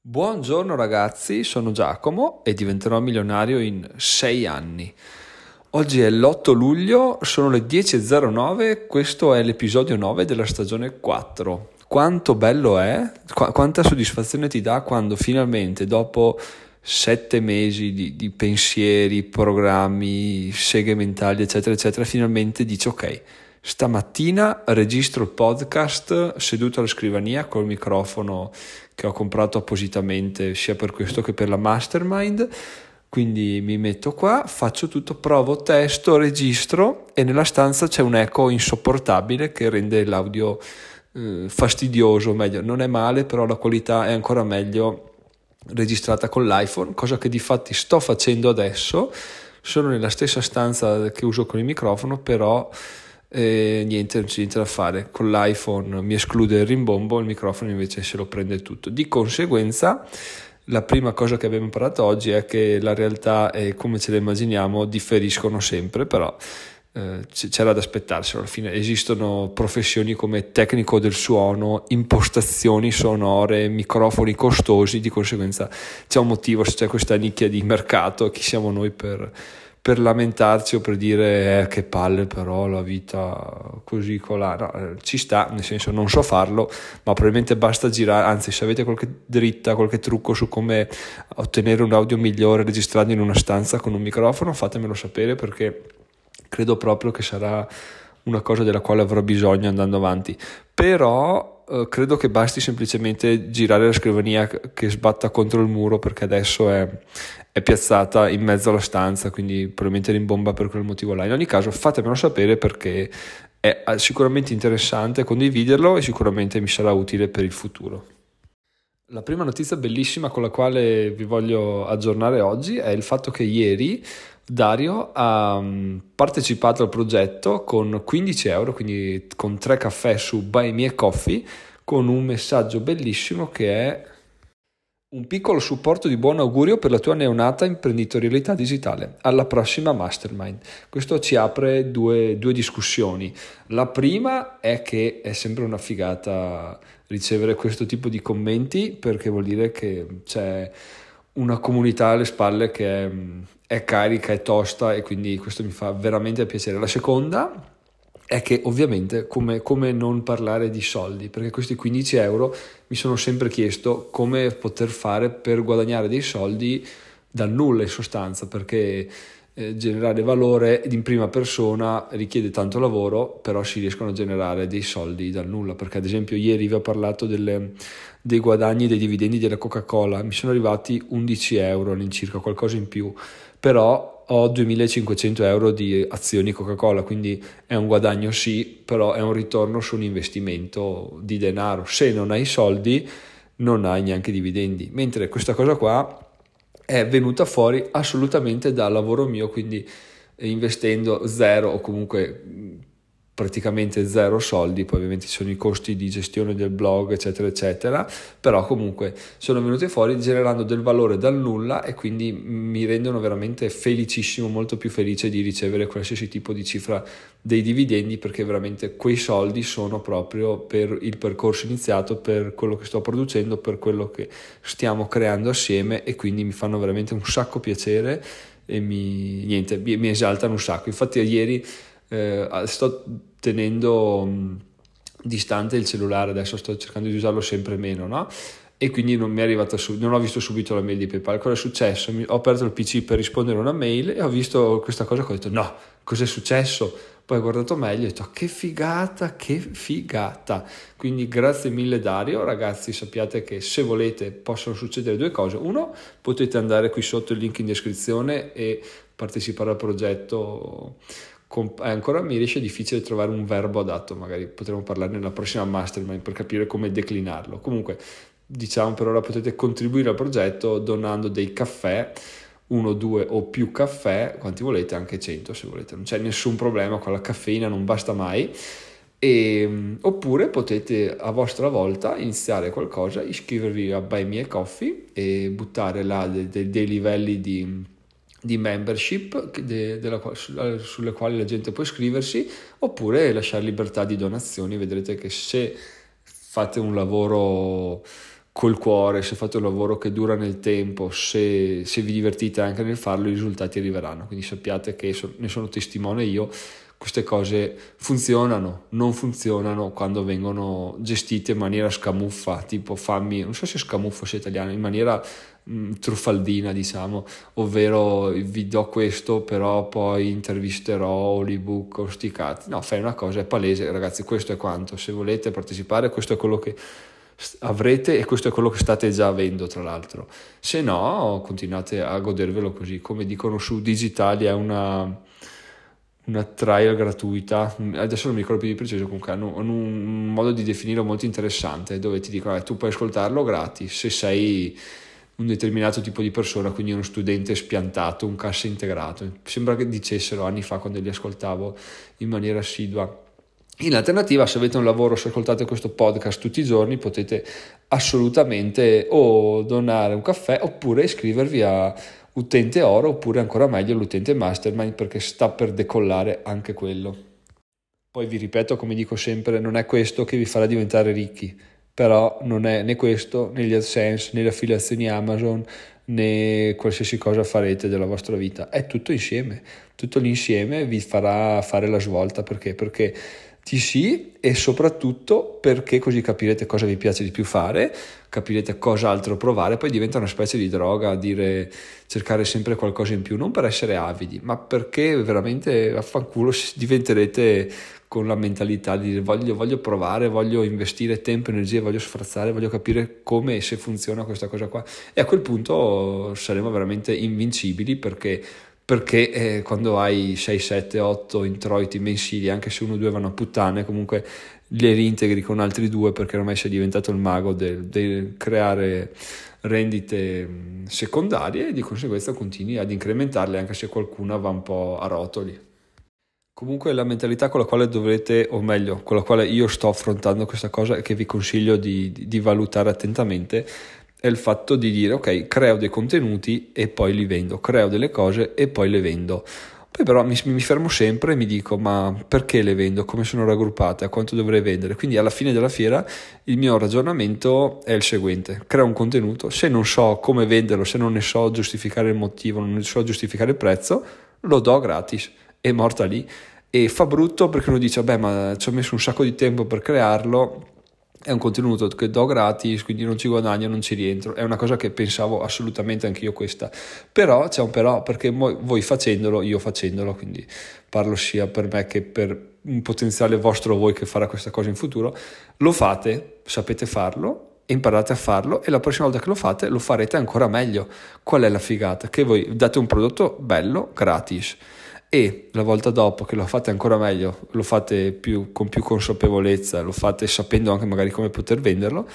Buongiorno ragazzi, sono Giacomo e diventerò milionario in 6 anni. Oggi è l'8 luglio, sono le 10.09, questo è l'episodio 9 della stagione 4. Quanto bello è, qu- quanta soddisfazione ti dà quando finalmente dopo sette mesi di, di pensieri, programmi, seghe mentali, eccetera, eccetera, finalmente dici ok, stamattina registro il podcast seduto alla scrivania col microfono che ho comprato appositamente sia per questo che per la mastermind. Quindi mi metto qua, faccio tutto, provo, testo, registro e nella stanza c'è un eco insopportabile che rende l'audio eh, fastidioso, meglio, non è male, però la qualità è ancora meglio registrata con l'iPhone, cosa che di fatti sto facendo adesso. Sono nella stessa stanza che uso con il microfono, però e niente, non c'è niente da fare. Con l'iPhone mi esclude il rimbombo, il microfono invece se lo prende tutto. Di conseguenza, la prima cosa che abbiamo imparato oggi è che la realtà e come ce la immaginiamo differiscono sempre, però eh, c'era da aspettarselo. Alla fine esistono professioni come tecnico del suono, impostazioni sonore, microfoni costosi, di conseguenza c'è un motivo se c'è questa nicchia di mercato, chi siamo noi per per lamentarci o per dire eh, che palle però la vita così colà, no, eh, ci sta, nel senso non so farlo, ma probabilmente basta girare, anzi se avete qualche dritta, qualche trucco su come ottenere un audio migliore registrato in una stanza con un microfono, fatemelo sapere perché credo proprio che sarà una cosa della quale avrò bisogno andando avanti. Però eh, credo che basti semplicemente girare la scrivania che sbatta contro il muro perché adesso è, è piazzata in mezzo alla stanza, quindi probabilmente rimbomba per quel motivo là. In ogni caso fatemelo sapere perché è eh, sicuramente interessante condividerlo e sicuramente mi sarà utile per il futuro. La prima notizia bellissima con la quale vi voglio aggiornare oggi è il fatto che ieri Dario ha mm, partecipato al progetto con 15 euro, quindi con tre caffè su Buy Me Coffee, con un messaggio bellissimo che è un piccolo supporto di buon augurio per la tua neonata imprenditorialità digitale. Alla prossima mastermind. Questo ci apre due, due discussioni. La prima è che è sempre una figata ricevere questo tipo di commenti perché vuol dire che c'è una comunità alle spalle che è, è carica, è tosta e quindi questo mi fa veramente piacere. La seconda è che ovviamente come, come, non parlare di soldi, perché questi 15 euro mi sono sempre chiesto come poter fare per guadagnare dei soldi dal nulla in sostanza, perché eh, generare valore in prima persona richiede tanto lavoro, però si riescono a generare dei soldi dal nulla, perché ad esempio ieri vi ho parlato delle, dei guadagni dei dividendi della Coca-Cola, mi sono arrivati 11 euro all'incirca, qualcosa in più, però ho 2500 euro di azioni Coca-Cola, quindi è un guadagno sì, però è un ritorno su un investimento di denaro. Se non hai soldi, non hai neanche dividendi. Mentre questa cosa qua è venuta fuori assolutamente dal lavoro mio, quindi investendo zero o comunque praticamente zero soldi, poi ovviamente ci sono i costi di gestione del blog, eccetera, eccetera, però comunque sono venute fuori generando del valore dal nulla e quindi mi rendono veramente felicissimo, molto più felice di ricevere qualsiasi tipo di cifra dei dividendi perché veramente quei soldi sono proprio per il percorso iniziato, per quello che sto producendo, per quello che stiamo creando assieme e quindi mi fanno veramente un sacco piacere e mi, niente, mi esaltano un sacco. Infatti ieri eh, sto tenendo mh, distante il cellulare, adesso sto cercando di usarlo sempre meno, no? E quindi non mi è arrivata su, non ho visto subito la mail di PayPal. Cosa è successo? ho aperto il PC per rispondere a una mail e ho visto questa cosa e ho detto no, cos'è successo? Poi ho guardato meglio e ho detto che figata, che figata. Quindi grazie mille Dario, ragazzi sappiate che se volete possono succedere due cose. Uno, potete andare qui sotto il link in descrizione e partecipare al progetto comp- ancora mi riesce difficile trovare un verbo adatto, magari potremo parlarne nella prossima mastermind per capire come declinarlo. Comunque, diciamo per ora potete contribuire al progetto donando dei caffè, uno, due o più caffè, quanti volete, anche 100 se volete, non c'è nessun problema con la caffeina, non basta mai. E, oppure potete a vostra volta iniziare qualcosa, iscrivervi a Buy Me a Coffee e buttare là dei, dei livelli di di membership de, de la, sulle quali la gente può iscriversi oppure lasciare libertà di donazioni vedrete che se fate un lavoro col cuore, se fate un lavoro che dura nel tempo, se, se vi divertite anche nel farlo, i risultati arriveranno. Quindi sappiate che so, ne sono testimone io, queste cose funzionano, non funzionano quando vengono gestite in maniera scamuffa, tipo fammi, non so se scamuffo sia italiano, in maniera mm, truffaldina, diciamo, ovvero vi do questo, però poi intervisterò l'ebook o sti cazzi. No, fai una cosa, è palese, ragazzi, questo è quanto. Se volete partecipare, questo è quello che avrete e questo è quello che state già avendo tra l'altro. Se no continuate a godervelo così. Come dicono su Digitalia è una, una trial gratuita. Adesso non mi ricordo più di preciso comunque hanno un modo di definirlo molto interessante dove ti dicono eh, tu puoi ascoltarlo gratis. Se sei un determinato tipo di persona, quindi uno studente spiantato, un cassa integrato. Sembra che dicessero anni fa quando li ascoltavo in maniera assidua. In alternativa, se avete un lavoro, se ascoltate questo podcast tutti i giorni, potete assolutamente o donare un caffè oppure iscrivervi a utente oro oppure ancora meglio l'utente mastermind perché sta per decollare anche quello. Poi vi ripeto, come dico sempre, non è questo che vi farà diventare ricchi, però non è né questo, né gli AdSense, né le affiliazioni Amazon, né qualsiasi cosa farete della vostra vita. È tutto insieme, tutto l'insieme vi farà fare la svolta perché? Perché TC e soprattutto perché così capirete cosa vi piace di più fare, capirete cosa altro provare, poi diventa una specie di droga dire cercare sempre qualcosa in più, non per essere avidi, ma perché veramente affanculo diventerete con la mentalità di dire voglio, voglio provare, voglio investire tempo, energie, voglio sfrazzare, voglio capire come e se funziona questa cosa qua e a quel punto saremo veramente invincibili perché perché eh, quando hai 6, 7, 8 introiti mensili, anche se uno o due vanno a puttane, comunque li reintegri con altri due perché ormai sei diventato il mago del, creare rendite secondarie e di conseguenza continui ad incrementarle anche se qualcuna va un po' a rotoli. Comunque la mentalità con la quale dovrete, o meglio, con la quale io sto affrontando questa cosa e che vi consiglio di, di, valutare attentamente è il fatto di dire ok, creo dei contenuti e poi li vendo, creo delle cose e poi le vendo. Poi però mi, mi, fermo sempre e mi dico ma perché le vendo, come sono raggruppate, a quanto dovrei vendere. Quindi alla fine della fiera il mio ragionamento è il seguente, creo un contenuto, se non so come venderlo, se non ne so giustificare il motivo, non ne so giustificare il prezzo, lo do gratis, è morta lì. E fa brutto perché uno dice, vabbè ma ci ho messo un sacco di tempo per crearlo, è un contenuto che do gratis, quindi non ci guadagno, non ci rientro. È una cosa che pensavo assolutamente anch'io questa. Però c'è un però perché voi facendolo, io facendolo, quindi parlo sia per me che per un potenziale vostro voi che farà questa cosa in futuro, lo fate, sapete farlo, imparate a farlo e la prossima volta che lo fate lo farete ancora meglio. Qual è la figata? Che voi date un prodotto bello, gratis e la volta dopo che lo fate ancora meglio, lo fate più, con più consapevolezza, lo fate sapendo anche magari come poter venderlo,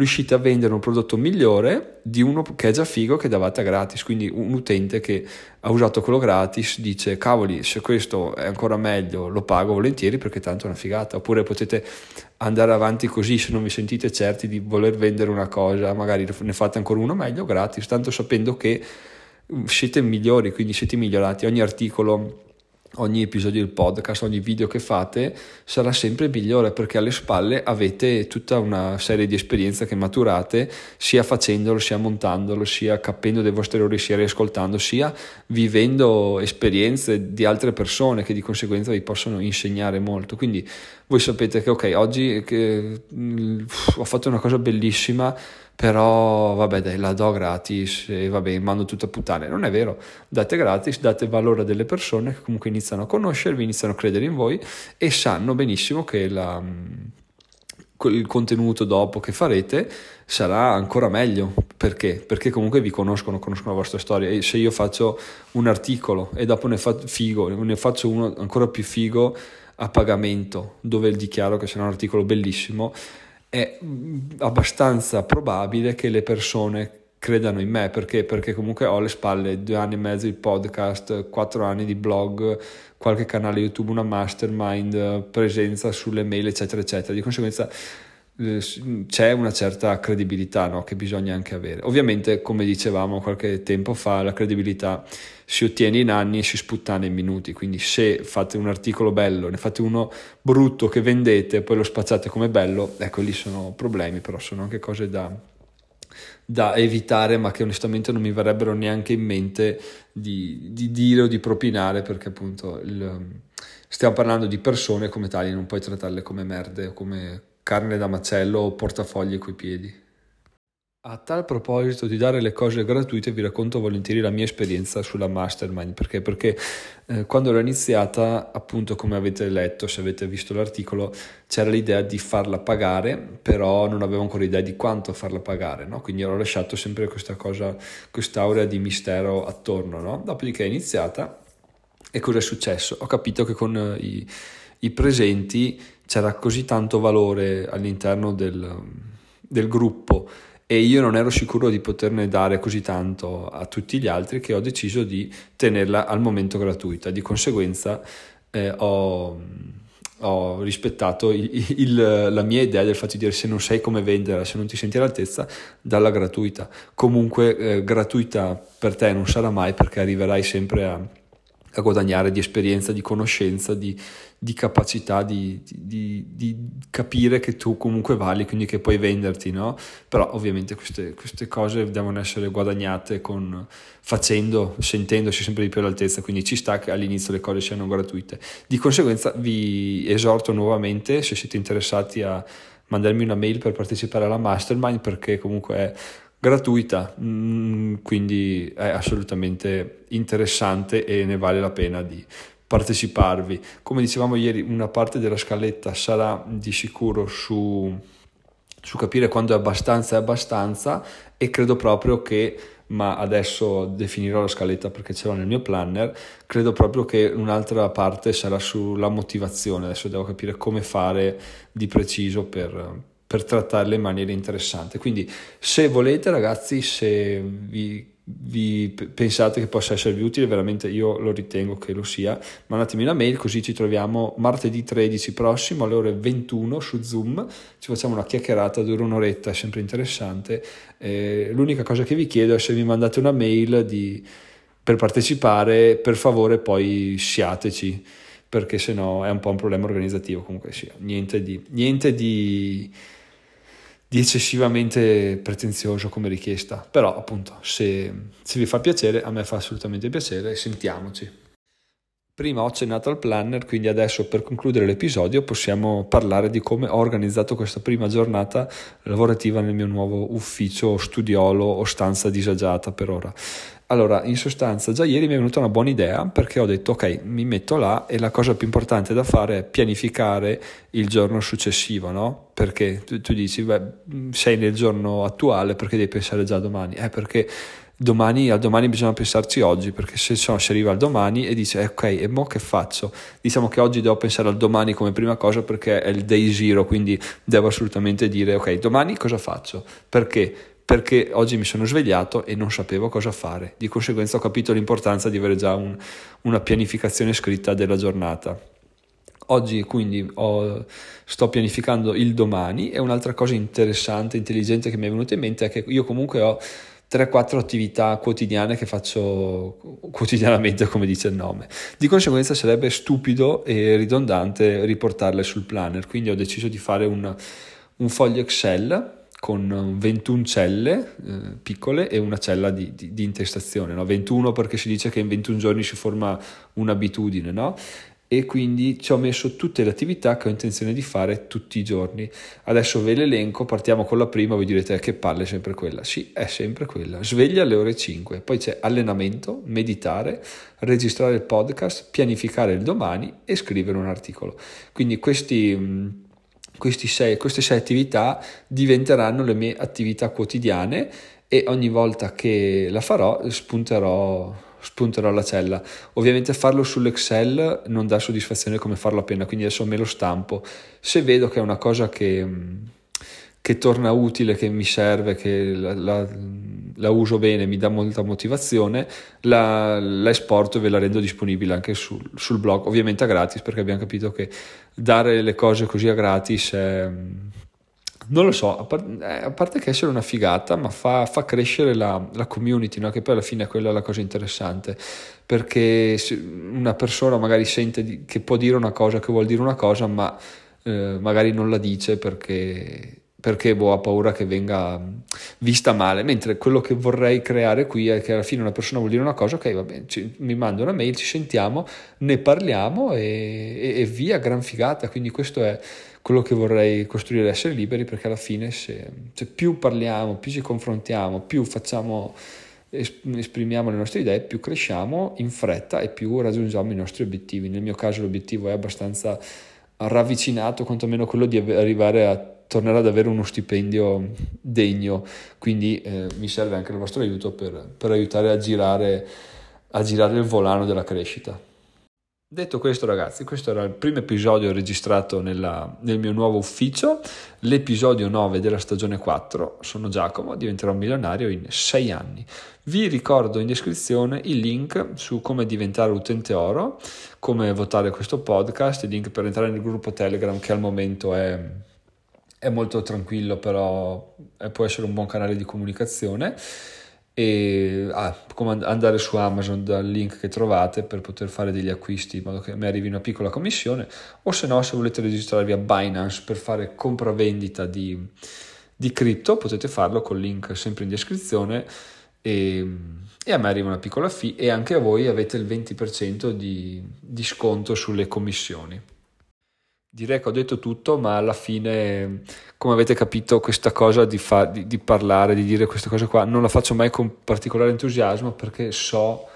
riuscite a vendere un prodotto migliore di uno che è già figo che davate a gratis. Quindi un utente che ha usato quello gratis dice cavoli se questo è ancora meglio lo pago volentieri perché tanto è una figata. Oppure potete andare avanti così se non vi sentite certi di voler vendere una cosa, magari ne fate ancora uno meglio gratis, tanto sapendo che siete migliori, quindi siete migliorati. Ogni articolo, ogni episodio del podcast, ogni video che fate sarà sempre migliore perché alle spalle avete tutta una serie di esperienze che maturate sia facendolo, sia montandolo, sia capendo dei vostri errori, sia riascoltando, sia vivendo esperienze di altre persone che di conseguenza vi possono insegnare molto. Quindi voi sapete che ok, oggi che, mh, ho fatto una cosa bellissima però vabbè dai la do gratis e vabbè mando tutto a puttane. Non è vero. Date gratis date valore a delle persone che comunque iniziano a conoscervi iniziano a credere in voi e sanno benissimo che la, il contenuto dopo che farete sarà ancora meglio. Perché? Perché comunque vi conoscono, conoscono la vostra storia. E se io faccio un articolo e dopo ne, fa, figo, ne faccio uno ancora più figo a pagamento dove dichiaro che sarà un articolo bellissimo è abbastanza probabile che le persone credano in me perché? perché comunque ho alle spalle due anni e mezzo di podcast, quattro anni di blog, qualche canale YouTube, una mastermind, presenza sulle mail, eccetera, eccetera. Di conseguenza c'è una certa credibilità no? che bisogna anche avere. Ovviamente, come dicevamo qualche tempo fa, la credibilità si ottiene in anni e si sputtana in minuti. Quindi, se fate un articolo bello, ne fate uno brutto che vendete e poi lo spacciate come bello, ecco lì sono problemi, però sono anche cose da, da evitare, ma che onestamente non mi verrebbero neanche in mente di, di dire o di propinare, perché appunto il, stiamo parlando di persone come tali, non puoi trattarle come merde o come carne da macello o portafogli coi piedi. A tal proposito di dare le cose gratuite vi racconto volentieri la mia esperienza sulla mastermind perché, perché eh, quando l'ho iniziata appunto come avete letto se avete visto l'articolo c'era l'idea di farla pagare però non avevo ancora idea di quanto farla pagare no? quindi ho lasciato sempre questa cosa quest'aurea di mistero attorno no? dopodiché è iniziata e cosa è successo? ho capito che con eh, i, i presenti c'era così tanto valore all'interno del, del gruppo e io non ero sicuro di poterne dare così tanto a tutti gli altri che ho deciso di tenerla al momento gratuita. Di conseguenza eh, ho, ho, rispettato il, il, la mia idea del fatto di dire se non sai come venderla, se non ti senti all'altezza, dalla gratuita. Comunque eh, gratuita per te non sarà mai perché arriverai sempre a a guadagnare di esperienza, di conoscenza, di, di capacità di, di, di, capire che tu comunque vali, quindi che puoi venderti, no? Però ovviamente queste, queste cose devono essere guadagnate con, facendo, sentendosi sempre di più all'altezza, quindi ci sta che all'inizio le cose siano gratuite. Di conseguenza vi esorto nuovamente, se siete interessati a mandarmi una mail per partecipare alla mastermind, perché comunque è gratuita, mm, quindi è assolutamente interessante e ne vale la pena di parteciparvi. Come dicevamo ieri, una parte della scaletta sarà di sicuro su, su capire quando è abbastanza è abbastanza e credo proprio che ma adesso definirò la scaletta perché ce l'ho nel mio planner, credo proprio che un'altra parte sarà sulla motivazione, adesso devo capire come fare di preciso per, per trattarle in maniera interessante. Quindi se volete ragazzi, se vi, vi pensate che possa esservi utile, veramente io lo ritengo che lo sia, mandatemi una mail così ci troviamo martedì 13 prossimo alle ore 21 su Zoom, ci facciamo una chiacchierata, dura un'oretta, è sempre interessante. Eh, l'unica cosa che vi chiedo è se mi mandate una mail di, per partecipare, per favore poi siateci perché sennò è un po' un problema organizzativo comunque sia, niente di, niente di di eccessivamente pretenzioso come richiesta, però appunto se, se vi fa piacere, a me fa assolutamente piacere, sentiamoci. Prima ho accennato al planner, quindi adesso per concludere l'episodio possiamo parlare di come ho organizzato questa prima giornata lavorativa nel mio nuovo ufficio studiolo o stanza disagiata per ora. Allora, in sostanza, già ieri mi è venuta una buona idea perché ho detto ok, mi metto là e la cosa più importante da fare è pianificare il giorno successivo, no? Perché tu, tu dici, beh, sei nel giorno attuale perché devi pensare già a domani? Eh, perché domani, al domani bisogna pensarci oggi, perché se no si arriva al domani e dice, eh, ok, e mo che faccio? Diciamo che oggi devo pensare al domani come prima cosa perché è il day zero, quindi devo assolutamente dire, ok, domani cosa faccio? Perché? Perché oggi mi sono svegliato e non sapevo cosa fare. Di conseguenza ho capito l'importanza di avere già un, una pianificazione scritta della giornata. Oggi quindi ho, sto pianificando il domani e un'altra cosa interessante, intelligente che mi è venuta in mente è che io comunque ho 3-4 attività quotidiane che faccio quotidianamente, come dice il nome. Di conseguenza sarebbe stupido e ridondante riportarle sul planner, quindi ho deciso di fare un, un foglio Excel con 21 celle eh, piccole e una cella di, di, di intestazione, no? 21 perché si dice che in 21 giorni si forma un'abitudine, no? e quindi ci ho messo tutte le attività che ho intenzione di fare tutti i giorni. Adesso ve l'elenco, partiamo con la prima, voi direte eh, che palle è sempre quella. Sì, è sempre quella. Sveglia alle ore 5, poi c'è allenamento, meditare, registrare il podcast, pianificare il domani e scrivere un articolo. Quindi questi sei, queste sei attività diventeranno le mie attività quotidiane e ogni volta che la farò spunterò, spunterò la cella. Ovviamente farlo sull'Excel non dà soddisfazione come farlo appena, quindi adesso me lo stampo. Se vedo che è una cosa che, che torna utile, che mi serve, che la, la la uso bene, mi dà molta motivazione, la, la esporto e ve la rendo disponibile anche sul, sul, blog, ovviamente a gratis perché abbiamo capito che dare le cose così a gratis è, non lo so, a, par- eh, a, parte che essere una figata, ma fa, fa crescere la, la community, no? che poi alla fine è quella la cosa interessante, perché una persona magari sente di, che può dire una cosa, che vuol dire una cosa, ma eh, magari non la dice perché perché boh, ha paura che venga vista male, mentre quello che vorrei creare qui è che alla fine una persona vuol dire una cosa, ok va bene, ci, mi manda una mail, ci sentiamo, ne parliamo e, e, e, via, gran figata, quindi questo è quello che vorrei costruire, essere liberi, perché alla fine se, se più parliamo, più ci confrontiamo, più facciamo, esprimiamo le nostre idee, più cresciamo in fretta e più raggiungiamo i nostri obiettivi. Nel mio caso l'obiettivo è abbastanza ravvicinato, quantomeno quello di arrivare a tornerà ad avere uno stipendio degno, quindi eh, mi serve anche il vostro aiuto per, per aiutare a girare, a girare il volano della crescita. Detto questo ragazzi, questo era il primo episodio registrato nella, nel mio nuovo ufficio, l'episodio 9 della stagione 4, sono Giacomo, diventerò milionario in 6 anni. Vi ricordo in descrizione il link su come diventare utente oro, come votare questo podcast, il link per entrare nel gruppo Telegram che al momento è è molto tranquillo, però può essere un buon canale di comunicazione. E ah, andare su Amazon dal link che trovate per poter fare degli acquisti in modo che mi arrivi una piccola commissione, o se no, se volete registrarvi a Binance per fare compravendita di, di cripto, potete farlo col link sempre in descrizione. E, e, a me arriva una piccola fee e anche a voi avete il 20% di, di sconto sulle commissioni. Direi che ho detto tutto, ma alla fine, come avete capito, questa cosa di, fa, di, di, parlare, di dire queste cose qua, non la faccio mai con particolare entusiasmo perché so,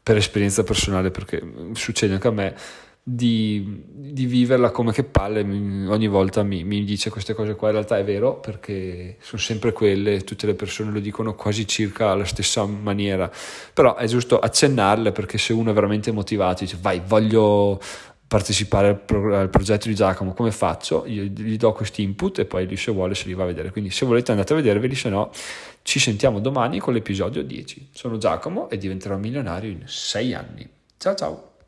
per esperienza personale, perché succede anche a me, di, di viverla come che palle, ogni volta mi, mi, dice queste cose qua, in realtà è vero perché sono sempre quelle, tutte le persone lo dicono quasi circa alla stessa maniera, però è giusto accennarle perché se uno è veramente motivato, dice vai, voglio partecipare al, pro- al, progetto di Giacomo, come faccio? Io gli do questi input e poi lui se vuole se li va a vedere. Quindi se volete andate a vederveli, se no ci sentiamo domani con l'episodio 10. Sono Giacomo e diventerò milionario in 6 anni. Ciao ciao!